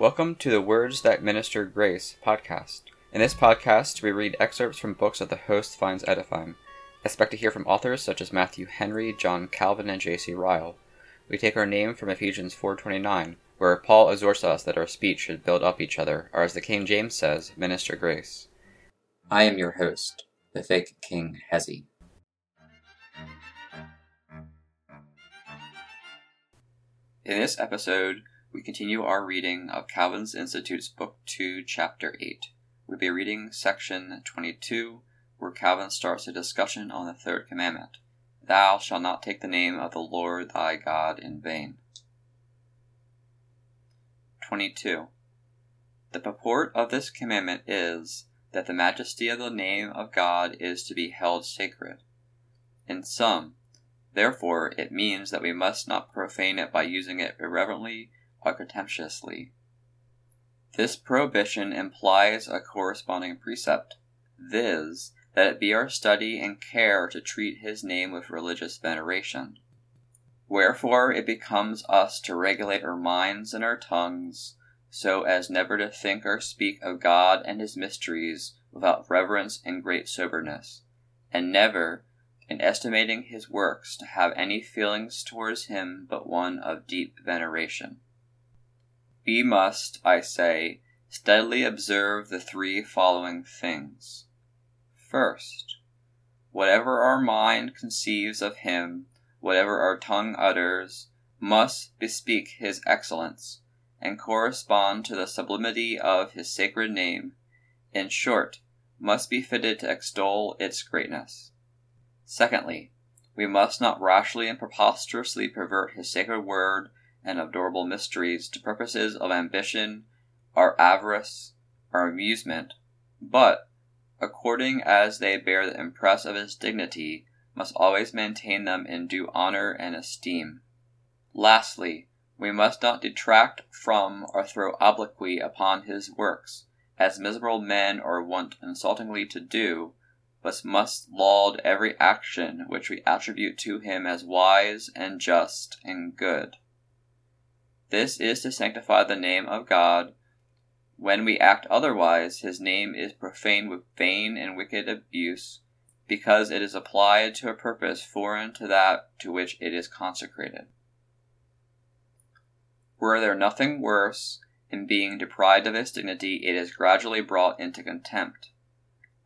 Welcome to the Words That Minister Grace podcast. In this podcast, we read excerpts from books that the host finds edifying. Expect to hear from authors such as Matthew Henry, John Calvin, and J.C. Ryle. We take our name from Ephesians 4.29, where Paul exhorts us that our speech should build up each other, or as the King James says, minister grace. I am your host, the fake King Hezi. In this episode, we continue our reading of Calvin's Institutes, Book 2, Chapter 8. We'll be reading section 22, where Calvin starts a discussion on the third commandment Thou shalt not take the name of the Lord thy God in vain. 22. The purport of this commandment is that the majesty of the name of God is to be held sacred. In sum, therefore, it means that we must not profane it by using it irreverently or contemptuously. This prohibition implies a corresponding precept, viz., that it be our study and care to treat his name with religious veneration. Wherefore it becomes us to regulate our minds and our tongues, so as never to think or speak of God and his mysteries without reverence and great soberness, and never, in estimating his works, to have any feelings towards him but one of deep veneration. We must, I say, steadily observe the three following things. First, whatever our mind conceives of him, whatever our tongue utters, must bespeak his excellence, and correspond to the sublimity of his sacred name, in short, must be fitted to extol its greatness. Secondly, we must not rashly and preposterously pervert his sacred word and of adorable mysteries to purposes of ambition, our avarice, our amusement, but, according as they bear the impress of his dignity, must always maintain them in due honor and esteem. Lastly, we must not detract from or throw obloquy upon his works, as miserable men are wont insultingly to do, but must laud every action which we attribute to him as wise and just and good. This is to sanctify the name of God. When we act otherwise, his name is profaned with vain and wicked abuse, because it is applied to a purpose foreign to that to which it is consecrated. Were there nothing worse, in being deprived of its dignity, it is gradually brought into contempt.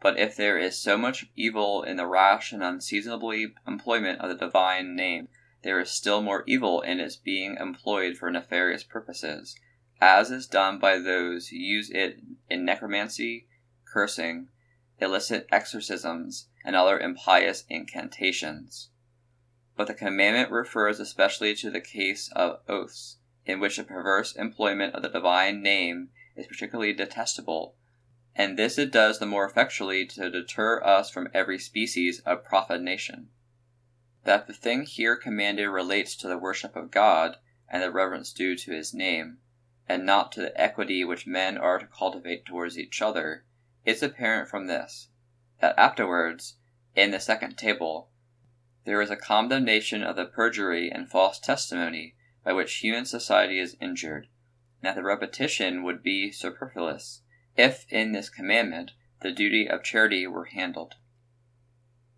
But if there is so much evil in the rash and unseasonable employment of the divine name, there is still more evil in its being employed for nefarious purposes, as is done by those who use it in necromancy, cursing, illicit exorcisms, and other impious incantations. But the commandment refers especially to the case of oaths, in which the perverse employment of the divine name is particularly detestable, and this it does the more effectually to deter us from every species of profanation that the thing here commanded relates to the worship of God and the reverence due to his name, and not to the equity which men are to cultivate towards each other, is apparent from this, that afterwards, in the second table, there is a condemnation of the perjury and false testimony by which human society is injured, and that the repetition would be superfluous, if in this commandment the duty of charity were handled.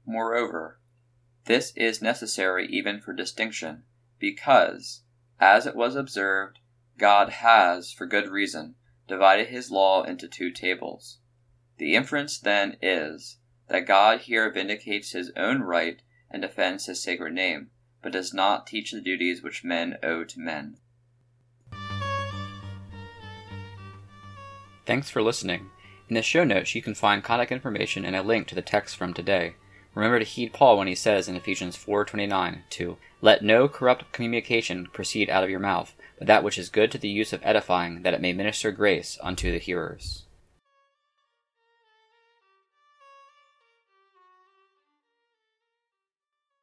Moreover, this is necessary even for distinction, because, as it was observed, God has, for good reason, divided his law into two tables. The inference, then, is, that God here vindicates his own right and defends his sacred name, but does not teach the duties which men owe to men. Thanks for listening. In the show notes, you can find contact information and a link to the text from today. Remember to heed Paul when he says in Ephesians 4:29 to let no corrupt communication proceed out of your mouth, but that which is good to the use of edifying, that it may minister grace unto the hearers.